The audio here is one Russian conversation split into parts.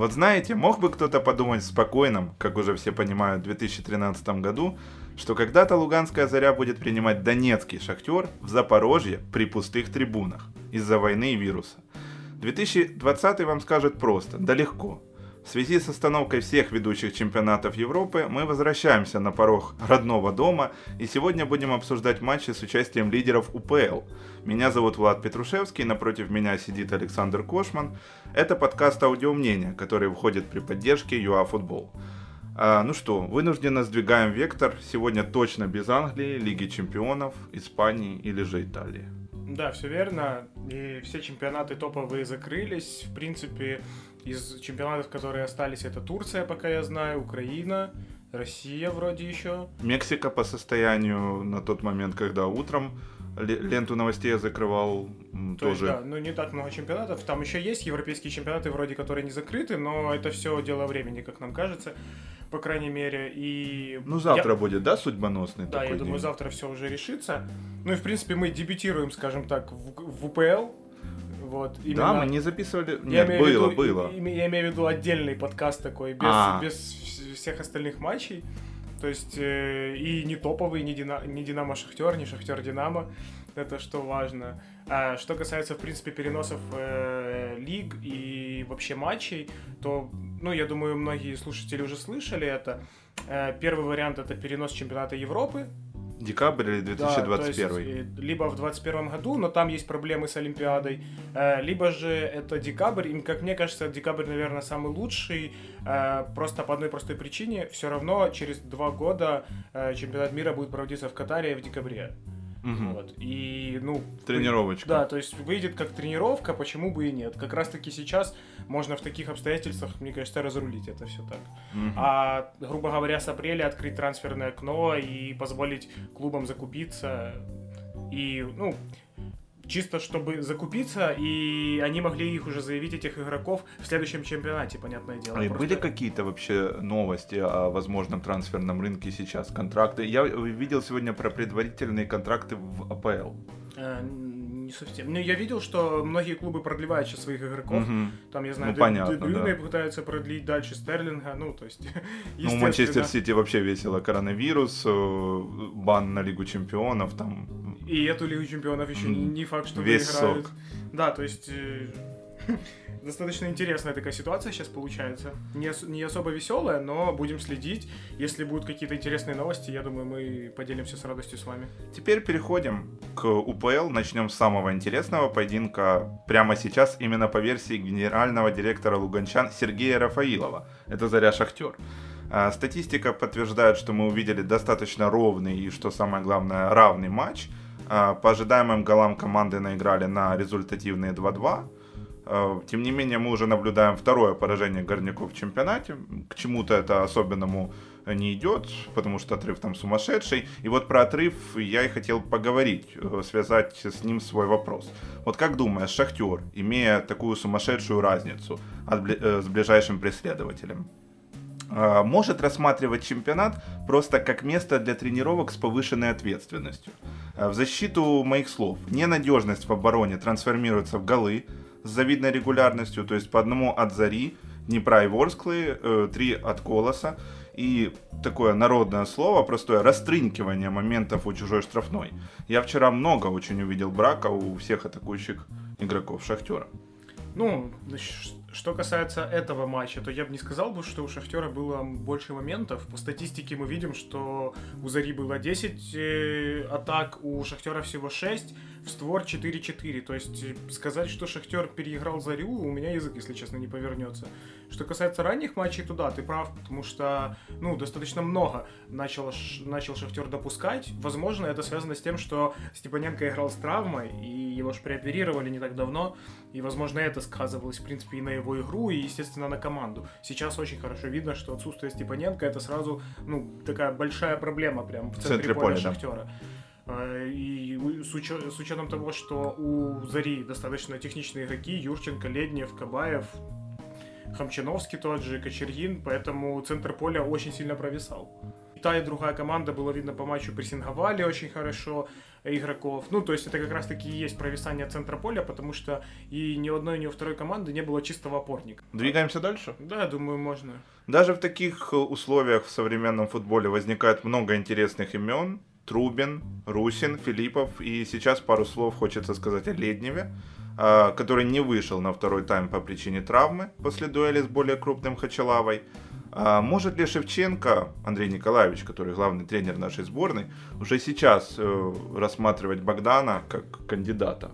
Вот знаете, мог бы кто-то подумать в спокойном, как уже все понимают, 2013 году, что когда-то Луганская Заря будет принимать Донецкий Шахтер в Запорожье при пустых трибунах из-за войны и вируса. 2020 вам скажет просто, да легко. В связи с остановкой всех ведущих чемпионатов Европы мы возвращаемся на порог родного дома и сегодня будем обсуждать матчи с участием лидеров УПЛ. Меня зовут Влад Петрушевский, напротив меня сидит Александр Кошман. Это подкаст «Аудиомнение», который входит при поддержке ЮАФутбол. А, ну что, вынужденно сдвигаем вектор. Сегодня точно без Англии, Лиги Чемпионов, Испании или же Италии. Да, все верно. И все чемпионаты топовые закрылись. В принципе, из чемпионатов, которые остались, это Турция, пока я знаю, Украина, Россия вроде еще. Мексика по состоянию на тот момент, когда утром ленту новостей я закрывал То тоже. Есть, да, ну не так много чемпионатов. Там еще есть европейские чемпионаты, вроде которые не закрыты, но это все дело времени, как нам кажется, по крайней мере. И ну завтра я... будет, да, судьбоносный? Да, я думаю, завтра все уже решится. Ну и в принципе мы дебютируем, скажем так, в, в УПЛ вот, именно... Да, мы не записывали. Я Нет, было, виду, было. Я имею в виду отдельный подкаст такой, без, а. без всех остальных матчей. То есть э, и не топовый, не, Дина, не Динамо Шахтер, не Шахтер Динамо. Это что важно. А что касается, в принципе, переносов э, лиг и вообще матчей, то, ну, я думаю, многие слушатели уже слышали это. Э, первый вариант это перенос чемпионата Европы Декабрь или 2021? Да, есть, либо в 2021 году, но там есть проблемы с Олимпиадой, э, либо же это декабрь, и, как мне кажется, декабрь, наверное, самый лучший, э, просто по одной простой причине, все равно через два года э, чемпионат мира будет проводиться в Катаре в декабре. Угу. Вот. И, ну... Тренировочка. Да, то есть выйдет как тренировка, почему бы и нет. Как раз таки сейчас можно в таких обстоятельствах, мне кажется, разрулить это все так. Угу. А, грубо говоря, с апреля открыть трансферное окно и позволить клубам закупиться. И, ну, чисто чтобы закупиться, и они могли их уже заявить, этих игроков, в следующем чемпионате, понятное дело. А Просто... были какие-то вообще новости о возможном трансферном рынке сейчас? Контракты? Я видел сегодня про предварительные контракты в АПЛ. Э, не совсем. Ну, я видел, что многие клубы продлевают сейчас своих игроков. Угу. Там, я знаю, ну, понятно, да. пытаются продлить дальше Стерлинга. Ну, то есть, Ну, Манчестер Сити вообще весело. Коронавирус, э, бан на Лигу Чемпионов, там и эту Лигу Чемпионов еще не, не факт, что Весь выиграют. Сок. Да, то есть э, достаточно интересная такая ситуация сейчас получается. Не, не особо веселая, но будем следить. Если будут какие-то интересные новости, я думаю, мы поделимся с радостью с вами. Теперь переходим к УПЛ. Начнем с самого интересного поединка прямо сейчас, именно по версии генерального директора Луганчан Сергея Рафаилова. Это Заря Шахтер. А, статистика подтверждает, что мы увидели достаточно ровный и, что самое главное, равный матч – а, по ожидаемым голам команды наиграли на результативные 2-2. А, тем не менее, мы уже наблюдаем второе поражение горняков в чемпионате. К чему-то это особенному не идет, потому что отрыв там сумасшедший. И вот про отрыв я и хотел поговорить, э, связать с ним свой вопрос. Вот как думаешь, Шахтер, имея такую сумасшедшую разницу э, с ближайшим преследователем, может рассматривать чемпионат просто как место для тренировок с повышенной ответственностью. В защиту моих слов, ненадежность в обороне трансформируется в голы с завидной регулярностью, то есть по одному от Зари, Днепра и Ворсклы, э, три от Колоса, и такое народное слово, простое растрынкивание моментов у чужой штрафной. Я вчера много очень увидел брака у всех атакующих игроков Шахтера. Ну, что касается этого матча, то я бы не сказал бы, что у Шахтера было больше моментов. По статистике мы видим, что у Зари было 10 э, атак, у Шахтера всего 6 в створ 4-4. То есть э, сказать, что Шахтер переиграл Зарю, у меня язык, если честно, не повернется. Что касается ранних матчей, то да, ты прав, потому что, ну, достаточно много начал, начал Шахтер допускать. Возможно, это связано с тем, что Степаненко играл с травмой, и его же прооперировали не так давно, и, возможно, это сказывалось, в принципе, и на его игру, и, естественно, на команду. Сейчас очень хорошо видно, что отсутствие Степаненко это сразу, ну, такая большая проблема прям в центре, в центре поля, поля Шахтера. Да. А, и с, учет, с учетом того, что у Зари достаточно техничные игроки, Юрченко, Леднев, Кабаев, Хамчиновский тот же, Кочергин, поэтому центр поля очень сильно провисал. Та и другая команда, было видно по матчу, прессинговали очень хорошо игроков. Ну, то есть это как раз-таки и есть провисание центра поля, потому что и ни у одной, ни у второй команды не было чистого опорника. Двигаемся дальше? Да, думаю, можно. Даже в таких условиях в современном футболе возникает много интересных имен. Трубин, Русин, Филиппов. И сейчас пару слов хочется сказать о Ледневе, а, который не вышел на второй тайм по причине травмы после дуэли с более крупным Хачалавой. А может ли Шевченко, Андрей Николаевич, который главный тренер нашей сборной, уже сейчас э, рассматривать Богдана как кандидата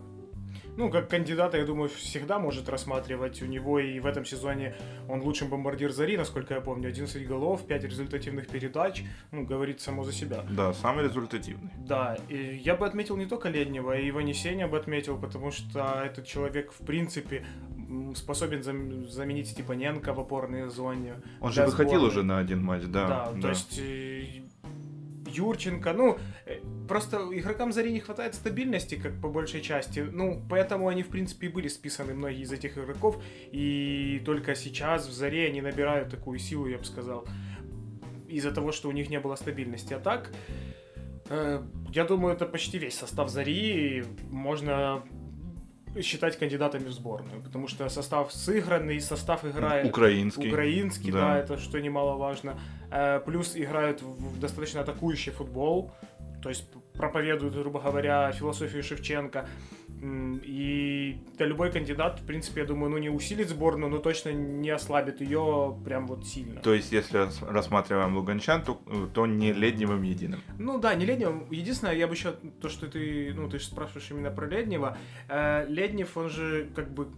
ну, как кандидата, я думаю, всегда может рассматривать. У него и в этом сезоне он лучший бомбардир Зари, насколько я помню. 11 голов, 5 результативных передач. Ну, говорит само за себя. Да, самый результативный. Да, и я бы отметил не только Леднева, и Ванесеня бы отметил, потому что этот человек, в принципе, способен заменить Степаненко в опорной зоне. Он же выходил уже на один матч, да. Да, да. то есть Юрченко. Ну, э, просто игрокам Зари не хватает стабильности, как по большей части. Ну, поэтому они, в принципе, и были списаны многие из этих игроков. И только сейчас в Заре они набирают такую силу, я бы сказал, из-за того, что у них не было стабильности. А так, э, я думаю, это почти весь состав Зари. Можно считать кандидатами в сборную, потому что состав сыгранный, состав играет украинский, украинский, да, да это что немаловажно. Э, плюс играют в достаточно атакующий футбол, то есть проповедуют, грубо говоря, философию Шевченко. И да, любой кандидат, в принципе, я думаю, ну не усилит сборную, но точно не ослабит ее прям вот сильно. То есть, если рассматриваем Луганчан, то, то не Ледневым единым. Ну да, не Ледневым. Единственное, я бы еще то, что ты, ну ты же спрашиваешь именно про Леднева. Э, Леднев, он же как бы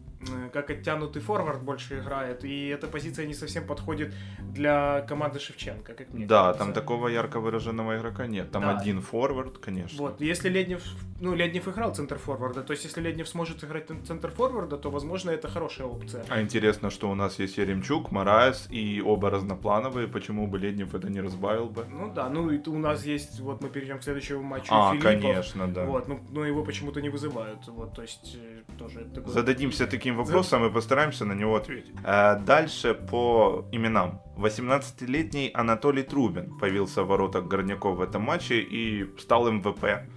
как оттянутый форвард больше играет, и эта позиция не совсем подходит для команды Шевченко, как мне Да, кажется. там такого ярко выраженного игрока нет. Там да. один форвард, конечно. Вот, если Леднев, ну, Леднев играл центр форварда, то есть если Леднев сможет играть центр форварда, то, возможно, это хорошая опция. А интересно, что у нас есть Еремчук, Мараес и оба разноплановые, почему бы Леднев это не разбавил бы? Ну да, ну и у нас есть, вот мы перейдем к следующему матчу А, Филиппов, конечно, да. Вот, ну, но его почему-то не вызывают, вот, то есть э, тоже... Такой... Зададимся таким вопросом и постараемся на него ответить. А дальше по именам. 18-летний Анатолий Трубин появился в воротах Горняков в этом матче и стал МВП.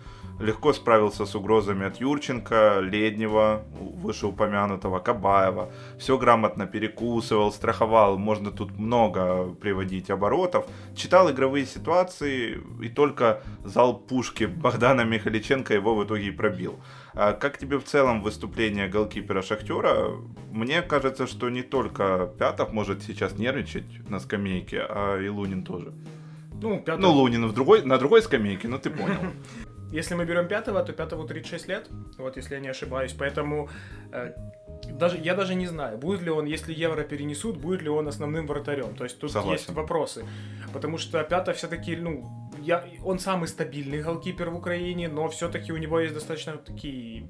Легко справился с угрозами от Юрченко, Леднева, вышеупомянутого, Кабаева. Все грамотно перекусывал, страховал. Можно тут много приводить оборотов. Читал игровые ситуации и только зал пушки Богдана Михаличенко его в итоге пробил. А как тебе в целом выступление голкипера Шахтера? Мне кажется, что не только Пятов может сейчас нервничать на скамейке, а и Лунин тоже. Ну, Пятов... ну Лунин в другой, на другой скамейке, ну ты понял. Если мы берем пятого, то пятому 36 лет, вот если я не ошибаюсь. Поэтому э, даже, я даже не знаю, будет ли он, если евро перенесут, будет ли он основным вратарем. То есть тут Согласен. есть вопросы. Потому что Пятов все-таки, ну, я, он самый стабильный голкипер в Украине, но все-таки у него есть достаточно такие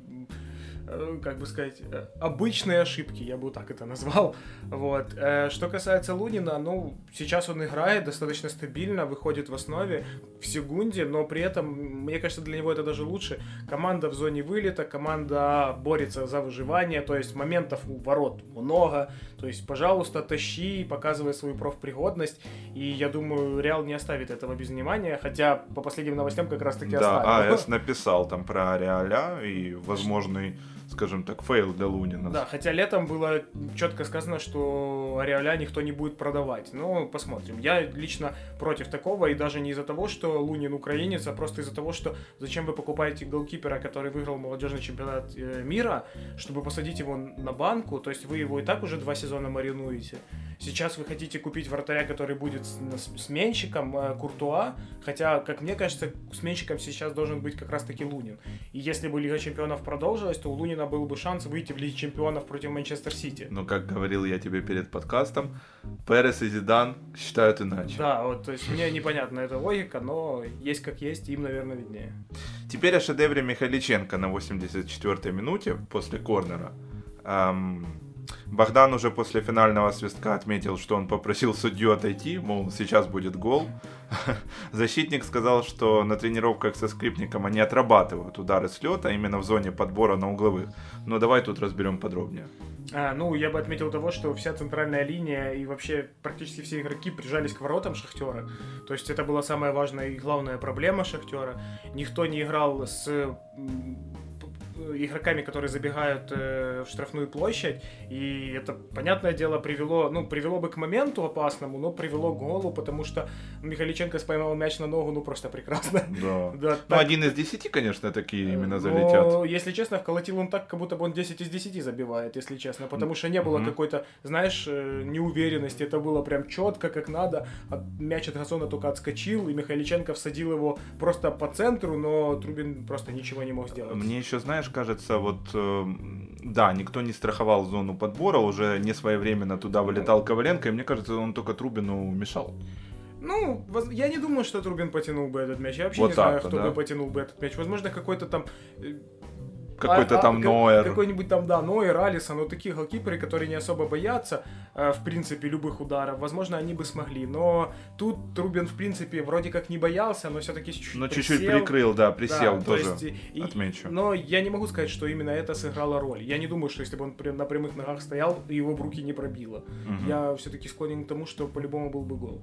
как бы сказать, э, обычные ошибки, я бы вот так это назвал. Вот. Э, что касается Лунина, ну, сейчас он играет достаточно стабильно, выходит в основе в секунде, но при этом, мне кажется, для него это даже лучше. Команда в зоне вылета, команда борется за выживание, то есть моментов у ворот много, то есть, пожалуйста, тащи, показывай свою профпригодность, и я думаю, Реал не оставит этого без внимания, хотя по последним новостям как раз-таки да, оставил. Да, AS написал там про Ареоля и возможный скажем так, фейл для Лунина. Да, хотя летом было четко сказано, что Ареоля никто не будет продавать. Ну, посмотрим. Я лично против такого, и даже не из-за того, что Лунин украинец, а просто из-за того, что зачем вы покупаете голкипера, который выиграл молодежный чемпионат э, мира, чтобы посадить его на банку, то есть вы его и так уже два сезона маринуете. Сейчас вы хотите купить вратаря, который будет сменщиком э, Куртуа, хотя, как мне кажется, сменщиком сейчас должен быть как раз-таки Лунин. И если бы Лига Чемпионов продолжилась, то у Лунина был бы шанс выйти в Лиге Чемпионов против Манчестер Сити. Но, как говорил я тебе перед подкастом, Перес и Зидан считают иначе. Да, вот, то есть мне непонятна эта логика, но есть как есть, им, наверное, виднее. Теперь о шедевре Михаличенко на 84-й минуте после корнера. Эм, Богдан уже после финального свистка отметил, что он попросил судью отойти, мол, сейчас будет гол. Защитник сказал, что на тренировках со скрипником они отрабатывают удары с лета именно в зоне подбора на угловых. Но давай тут разберем подробнее. А, ну, я бы отметил того, что вся центральная линия и вообще практически все игроки прижались к воротам Шахтера. То есть это была самая важная и главная проблема Шахтера. Никто не играл с игроками, которые забегают э, в штрафную площадь, и это, понятное дело, привело, ну, привело бы к моменту опасному, но привело к голу, потому что Михаличенко споймал мяч на ногу, ну, просто прекрасно. Да. да ну, один из десяти, конечно, такие именно залетят. Но, если честно, вколотил он так, как будто бы он 10 из 10 забивает, если честно, потому что не было mm-hmm. какой-то, знаешь, э, неуверенности, это было прям четко, как надо, мяч от Газона только отскочил, и Михаличенко всадил его просто по центру, но Трубин просто ничего не мог сделать. Мне еще, знаешь, кажется, вот э, да, никто не страховал зону подбора, уже не своевременно туда вылетал Коваленко, и мне кажется, он только Трубину мешал. Ну, я не думаю, что Трубин потянул бы этот мяч. Я вообще вот не знаю, кто да? бы потянул бы этот мяч. Возможно, какой-то там э, какой-то а, там а, Ноер. Какой-нибудь там, да, Ноер, Алисон, ну такие голкиперы, которые не особо боятся, э, в принципе, любых ударов. Возможно, они бы смогли. Но тут Трубин, в принципе, вроде как не боялся, но все-таки чуть-чуть Но чуть-чуть прикрыл, да, присел да, тоже, то есть, и, отмечу. Но я не могу сказать, что именно это сыграло роль. Я не думаю, что если бы он на прямых ногах стоял, его в руки не пробило. Угу. Я все-таки склонен к тому, что по-любому был бы гол.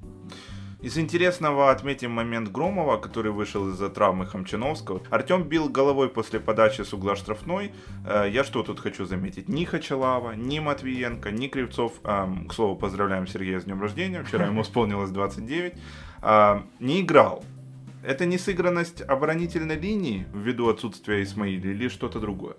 Из интересного отметим момент Громова, который вышел из-за травмы Хамчиновского. Артем бил головой после подачи с угла штрафной. Э, я что тут хочу заметить? Ни Хачалава, ни Матвиенко, ни Кривцов. К слову, поздравляем Сергея с днем рождения. Вчера ему исполнилось 29. Не играл. Это не сыгранность оборонительной линии ввиду отсутствия Исмаиля или что-то другое?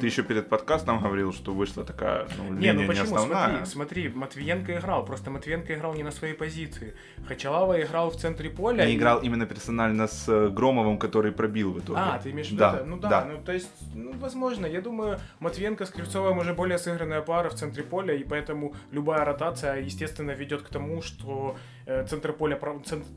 Ты еще перед подкастом говорил, что вышла такая ну, линия не, ну почему? Не основная. Смотри, смотри, Матвиенко играл, просто Матвиенко играл не на своей позиции. Хачалава играл в центре поля. Не и... играл именно персонально с э, Громовым, который пробил в итоге. А, ты имеешь в виду да. это? Ну да, да, ну то есть, ну возможно, я думаю, Матвиенко с Кривцовым уже более сыгранная пара в центре поля, и поэтому любая ротация, естественно, ведет к тому, что э, центр поля,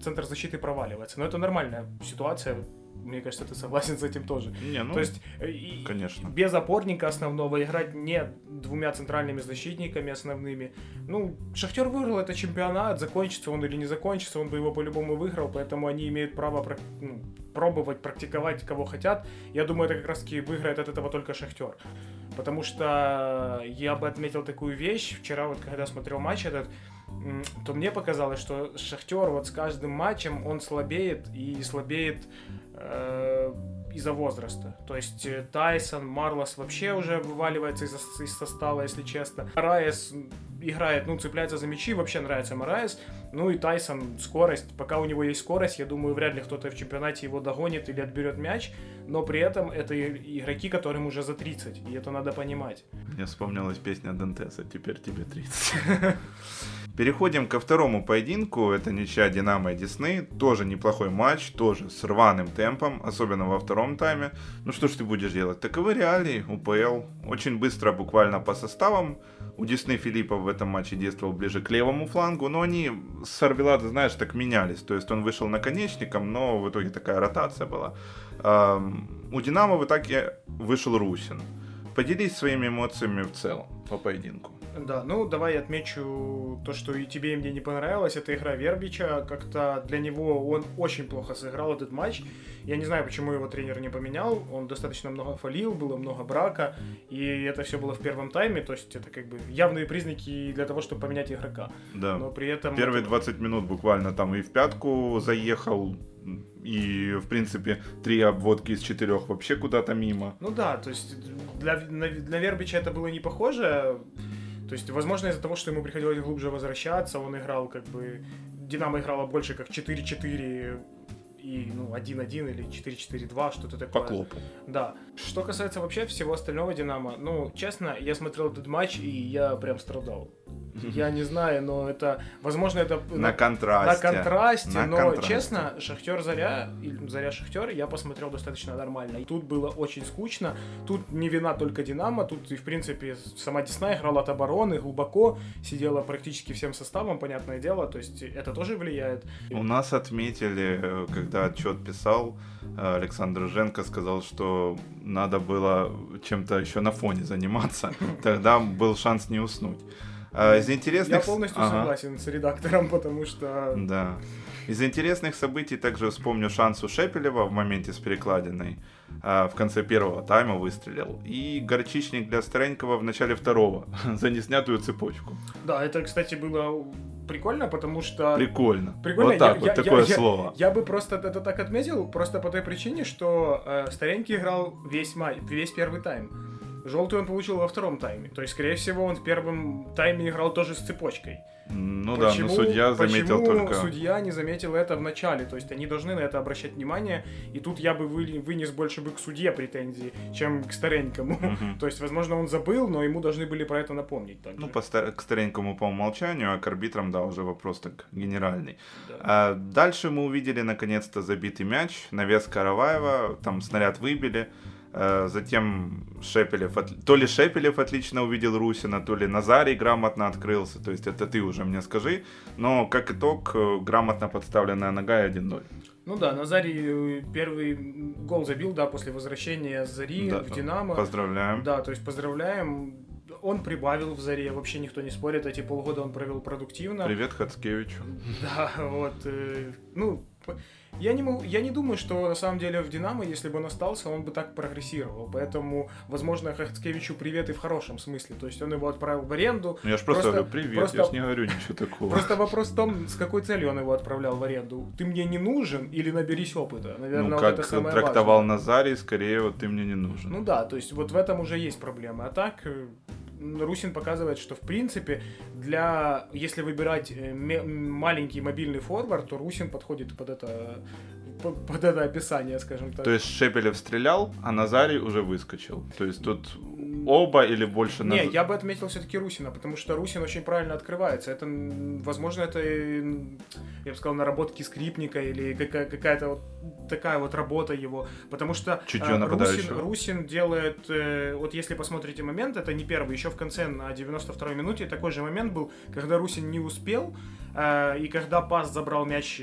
центр защиты проваливается. Но это нормальная ситуация, мне кажется, ты согласен с этим тоже. Не, ну, То есть, э, конечно. без опорника основного играть не двумя центральными защитниками основными. Ну, Шахтер выиграл этот чемпионат, закончится он или не закончится, он бы его по-любому выиграл, поэтому они имеют право ну, пробовать, практиковать, кого хотят. Я думаю, это как раз-таки выиграет от этого только Шахтер. Потому что я бы отметил такую вещь, вчера вот когда смотрел матч этот, то мне показалось, что Шахтер вот с каждым матчем он слабеет и слабеет из-за возраста. То есть э, Тайсон, Марлос вообще уже вываливается из, из состава, если честно. Райс играет, ну, цепляется за мячи, вообще нравится Мораес. Ну и Тайсон, скорость. Пока у него есть скорость, я думаю, вряд ли кто-то в чемпионате его догонит или отберет мяч. Но при этом это игроки, которым уже за 30, и это надо понимать. Мне вспомнилась песня Дантеса «Теперь тебе 30». Переходим ко второму поединку. Это ничья Динамо и Десны. Тоже неплохой матч, тоже с рваным темпом, особенно во втором тайме. Ну что ж ты будешь делать? Таковы реалии УПЛ. Очень быстро, буквально по составам. У Десны Филиппов в этом матче действовал ближе к левому флангу, но они с Арвелада, знаешь, так менялись. То есть он вышел наконечником, но в итоге такая ротация была. У Динамо в итоге вышел Русин. Поделись своими эмоциями в целом по поединку. Да, ну давай я отмечу то, что и тебе, и мне не понравилось. Это игра Вербича. Как-то для него он очень плохо сыграл этот матч. Я не знаю, почему его тренер не поменял. Он достаточно много фалил, было много брака. И это все было в первом тайме. То есть это как бы явные признаки для того, чтобы поменять игрока. Да. Но при этом... Первые это... 20 минут буквально там и в пятку заехал, и, в принципе, три обводки из четырех вообще куда-то мимо. Ну да, то есть для, для Вербича это было не похоже. То есть, возможно, из-за того, что ему приходилось глубже возвращаться, он играл как бы... Динамо играла больше как 4-4 и ну 1-1 или 4-4-2, что-то такое. По клопу. Да. Что касается вообще всего остального Динамо, ну, честно, я смотрел этот матч, и я прям страдал. Я не знаю, но это, возможно, это на контрасте. На контрасте, на но контрасте. честно, Шахтер Заря, Заря Шахтер, я посмотрел достаточно нормально. И тут было очень скучно. Тут не вина только Динамо, тут и в принципе сама Десна играла от обороны глубоко, сидела практически всем составом, понятное дело, то есть это тоже влияет. У нас отметили, э, когда отчет писал, э, Александр Женко сказал, что надо было чем-то еще на фоне заниматься, тогда был шанс не уснуть. А из интересных... Я полностью ага. согласен с редактором, потому что... Да. Из интересных событий также вспомню шанс у Шепелева в моменте с перекладиной. А, в конце первого тайма выстрелил. И горчичник для Старенького в начале второго за неснятую цепочку. Да, это, кстати, было прикольно, потому что... Прикольно. Прикольно. Вот так я, вот, я, такое я, слово. Я, я бы просто это так отметил, просто по той причине, что э, Старенький играл весь, май, весь первый тайм. Желтый он получил во втором тайме. То есть, скорее всего, он в первом тайме играл тоже с цепочкой. Ну почему, да, но судья заметил почему только... судья не заметил это в начале? То есть они должны на это обращать внимание, и тут я бы вы, вынес больше бы к судье претензии, чем к старенькому. Угу. То есть, возможно, он забыл, но ему должны были про это напомнить. Также. Ну, по стар... к старенькому по умолчанию, а к арбитрам, да, уже вопрос так генеральный. Да. А, дальше мы увидели, наконец-то, забитый мяч, навес Караваева, там снаряд выбили. Э, затем Шепелев, то ли Шепелев отлично увидел Русина, то ли Назарий грамотно открылся. То есть это ты уже мне скажи. Но как итог, э, грамотно подставленная нога и 1-0. Ну да, Назарий э, первый гол забил, да, после возвращения Зари да, в Динамо. Поздравляем. Да, то есть поздравляем. Он прибавил в Заре, вообще никто не спорит, эти полгода он провел продуктивно. Привет Хацкевичу. Да, вот, ну, я не, могу, я не думаю, что на самом деле в Динамо, если бы он остался, он бы так прогрессировал. Поэтому, возможно, Хацкевичу привет и в хорошем смысле. То есть он его отправил в аренду. Ну, я же просто, просто говорю привет, просто, я же не говорю ничего такого. Просто вопрос в том, с какой целью он его отправлял в аренду. Ты мне не нужен или наберись опыта? Наверное, ну, как вот это самое трактовал важное. Назарий, скорее вот ты мне не нужен. Ну да, то есть вот в этом уже есть проблема. А так э, Русин показывает, что в принципе для, если выбирать э, маленький мобильный форвард, то Русин подходит под это под это описание, скажем так. То есть Шепелев стрелял, а Назарий уже выскочил. То есть тут оба или больше... Не, я бы отметил все-таки Русина, потому что Русин очень правильно открывается. Это, возможно, это, я бы сказал, наработки скрипника или какая-то вот такая вот работа его. Потому что Чутье э, Русин, Русин делает... Э, вот если посмотрите момент, это не первый, еще в конце на 92-й минуте такой же момент был, когда Русин не успел, э, и когда пас забрал мяч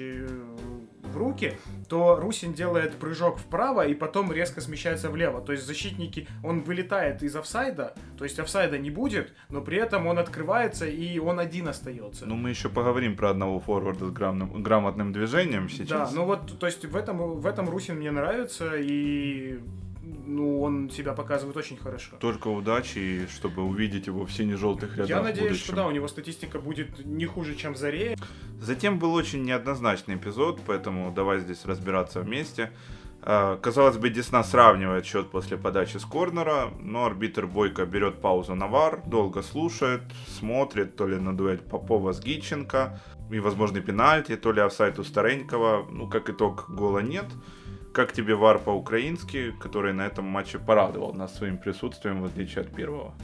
в руки, то Русин делает прыжок вправо и потом резко смещается влево. То есть защитники, он вылетает из офсайда, то есть офсайда не будет, но при этом он открывается и он один остается. Ну, мы еще поговорим про одного форварда с грамотным, грамотным движением сейчас. Да, ну вот, то есть в этом, в этом Русин мне нравится и ну, он себя показывает очень хорошо. Только удачи, чтобы увидеть его в сине-желтых рядах Я надеюсь, что да, у него статистика будет не хуже, чем Заре. Затем был очень неоднозначный эпизод, поэтому давай здесь разбираться вместе. А, казалось бы, Десна сравнивает счет после подачи с корнера, но арбитр Бойко берет паузу на вар, долго слушает, смотрит то ли на дуэль Попова с Гитченко, и возможный пенальти, то ли офсайд у Старенького. Ну, как итог, гола нет. Как тебе вар по-украински, который на этом матче порадовал нас своим присутствием, в отличие от первого?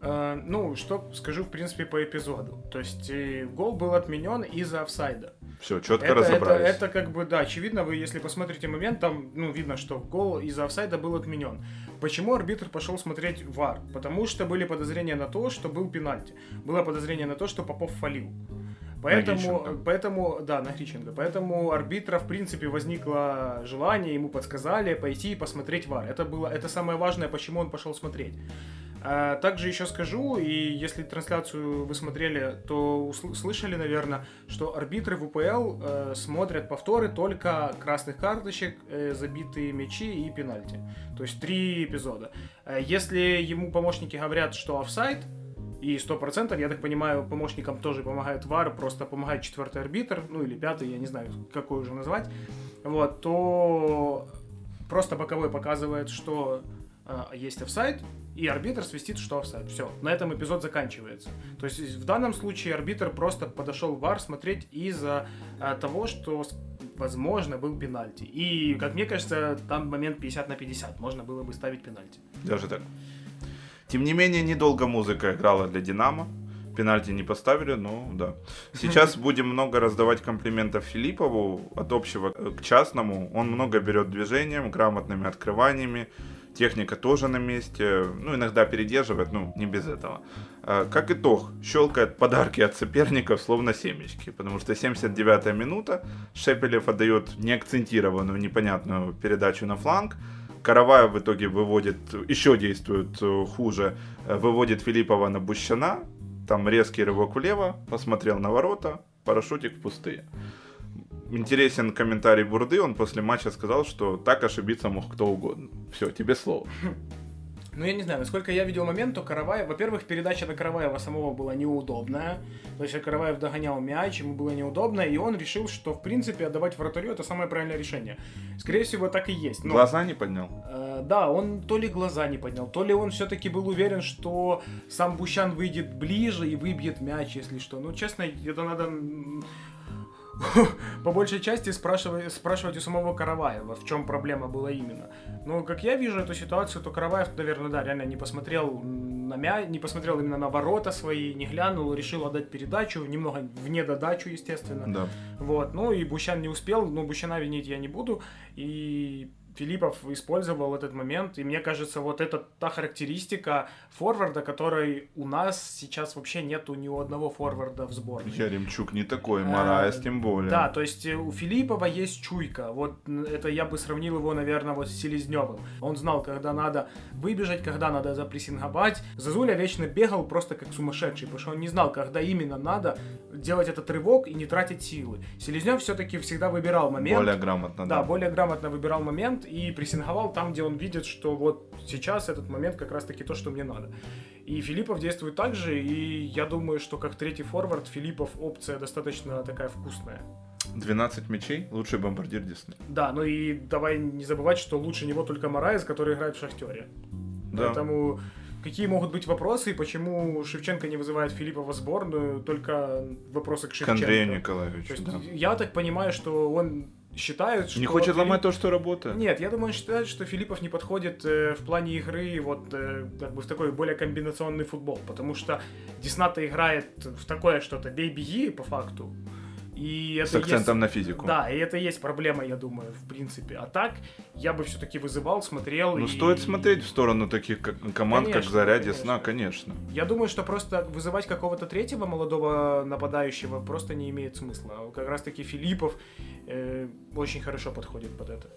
Uh, ну, что скажу, в принципе, по эпизоду. То есть э, гол был отменен из-за офсайда. Все, четко это, разобрались. Это, это как бы, да, очевидно, вы, если посмотрите момент, там, ну, видно, что гол из-за офсайда был отменен. Почему арбитр пошел смотреть ВАР? Потому что были подозрения на то, что был пенальти. Было подозрение на то, что Попов фалил. Поэтому, поэтому, да, на Гриченко. Поэтому арбитра, в принципе, возникло желание, ему подсказали пойти и посмотреть ВАР. Это было, это самое важное, почему он пошел смотреть. А, также еще скажу, и если трансляцию вы смотрели, то услышали, наверное, что арбитры в УПЛ э, смотрят повторы только красных карточек, э, забитые мячи и пенальти. То есть три эпизода. Э, если ему помощники говорят, что офсайд, и сто процентов, я так понимаю, помощникам тоже помогает ВАР, просто помогает четвертый арбитр, ну или пятый, я не знаю, какой уже назвать, вот, то просто боковой показывает, что э, есть офсайд, и арбитр свистит, что офсайд. Все, на этом эпизод заканчивается. То есть в данном случае арбитр просто подошел в ВАР смотреть из-за э, того, что возможно, был пенальти. И, как мне кажется, там момент 50 на 50. Можно было бы ставить пенальти. Даже так. Тем не менее, недолго музыка играла для Динамо. Пенальти не поставили, но да. Сейчас будем много раздавать комплиментов Филиппову от общего к частному. Он много берет движением, грамотными открываниями. Техника тоже на месте. Ну, иногда передерживает, ну, не без этого. А, как итог, щелкает подарки от соперников, словно семечки. Потому что 79-я минута. Шепелев отдает неакцентированную, непонятную передачу на фланг. Караваев в итоге выводит, еще действует э, хуже, э, выводит Филиппова на Бущана, там резкий рывок влево, посмотрел на ворота, парашютик в пустые. Интересен комментарий Бурды, он после матча сказал, что так ошибиться мог кто угодно. Все, тебе слово. Ну, я не знаю, насколько я видел момент, то Караваев... Во-первых, передача на Караваева самого была неудобная. То есть Караваев догонял мяч, ему было неудобно, и он решил, что, в принципе, отдавать вратарю это самое правильное решение. Скорее всего, так и есть. Но, глаза не поднял? Э, да, он то ли глаза не поднял, то ли он все-таки был уверен, что сам Бущан выйдет ближе и выбьет мяч, если что. Ну, честно, это надо по большей части спрашивать, спрашивать у самого Караваева, в чем проблема была именно. Но как я вижу эту ситуацию, то Караваев, наверное, да, реально не посмотрел на мя... не посмотрел именно на ворота свои, не глянул, решил отдать передачу, немного вне додачу, естественно. Да. Вот, ну и Бущан не успел, но Бущана винить я не буду. И Филиппов использовал этот момент, и мне кажется, вот это та характеристика форварда, которой у нас сейчас вообще нету ни у одного форварда в сборной. Яремчук не такой, Мараес тем более. Да, то есть э, у Филиппова есть чуйка, вот это я бы сравнил его, наверное, вот с Селезневым. Он знал, когда надо выбежать, когда надо запрессинговать. Зазуля вечно бегал просто как сумасшедший, потому что он не знал, когда именно надо делать этот рывок и не тратить силы. Селезнев все-таки всегда выбирал момент. Более грамотно, да. Да, более грамотно выбирал момент, и прессинговал там, где он видит, что вот сейчас этот момент как раз-таки то, что мне надо. И Филиппов действует так же, и я думаю, что как третий форвард Филиппов опция достаточно такая вкусная. 12 мячей, лучший бомбардир Дисней. Да, ну и давай не забывать, что лучше него только Мораес, который играет в Шахтере. Да. Поэтому какие могут быть вопросы и почему Шевченко не вызывает Филиппова в сборную, только вопросы к Шевченко. К Андрею Николаевичу, То есть, да. Я так понимаю, что он считают, что... Не хочет Филипп... ломать то, что работает? Нет, я думаю, он считает, что Филиппов не подходит э, в плане игры вот э, как бы в такой более комбинационный футбол, потому что Десната играет в такое что-то бей-беги по факту, и это С акцентом есть, на физику. Да, и это есть проблема, я думаю, в принципе. А так, я бы все-таки вызывал, смотрел. Ну, и... стоит смотреть в сторону таких команд, конечно, как Заря, конечно. Десна, конечно. Я думаю, что просто вызывать какого-то третьего молодого нападающего просто не имеет смысла. Как раз-таки Филиппов э, очень хорошо подходит под это.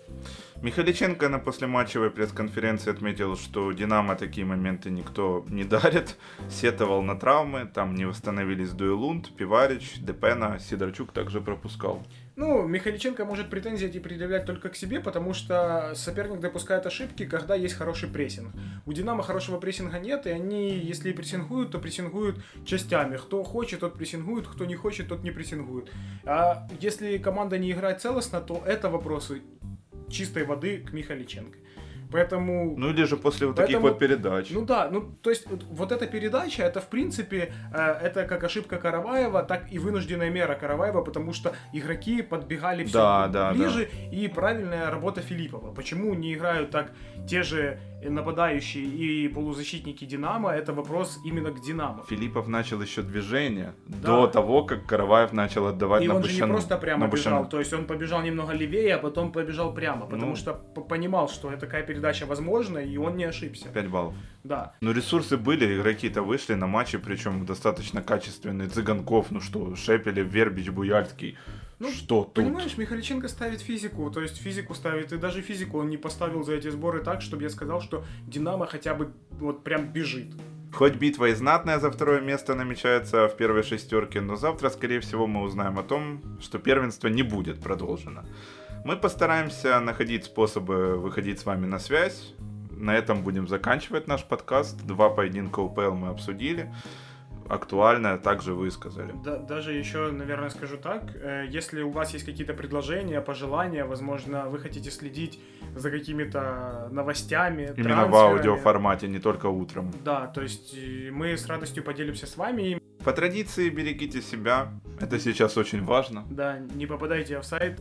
Михаличенко на послематчевой пресс-конференции отметил, что Динамо такие моменты никто не дарит. Сетовал на травмы, там не восстановились Дуэлунд, Пиварич, Депена, Сидорчук также пропускал. Ну, Михаличенко может претензии эти предъявлять только к себе, потому что соперник допускает ошибки, когда есть хороший прессинг. У Динамо хорошего прессинга нет, и они, если прессингуют, то прессингуют частями. Кто хочет, тот прессингует, кто не хочет, тот не прессингует. А если команда не играет целостно, то это вопросы чистой воды к Михаличенко. Поэтому... Ну или же после вот таких вот передач. Ну да, ну то есть вот эта передача, это в принципе, э, это как ошибка Караваева, так и вынужденная мера Караваева, потому что игроки подбегали все да, да, ближе, да. и правильная работа Филиппова. Почему не играют так те же нападающие и полузащитники Динамо, это вопрос именно к Динамо. Филиппов начал еще движение да. до того, как Караваев начал отдавать и на он Бущану. же не просто прямо бежал, то есть он побежал немного левее, а потом побежал прямо, потому ну, что понимал, что такая передача возможна, и он не ошибся. 5 баллов. Да. Ну ресурсы были, игроки-то вышли на матчи, причем достаточно качественные. Цыганков, ну что, Шепелев, Вербич, Буяльский. Ну, что тут? Понимаешь, Михаличенко ставит физику, то есть физику ставит, и даже физику он не поставил за эти сборы так, чтобы я сказал, что Динамо хотя бы вот прям бежит. Хоть битва и знатная за второе место намечается в первой шестерке, но завтра, скорее всего, мы узнаем о том, что первенство не будет продолжено. Мы постараемся находить способы выходить с вами на связь. На этом будем заканчивать наш подкаст. Два поединка УПЛ мы обсудили актуальное также высказали. Да, даже еще, наверное, скажу так, э, если у вас есть какие-то предложения, пожелания, возможно, вы хотите следить за какими-то новостями, Именно в аудиоформате, не только утром. Да, то есть мы с радостью поделимся с вами. По традиции берегите себя, это сейчас очень важно. Да, не попадайте в сайт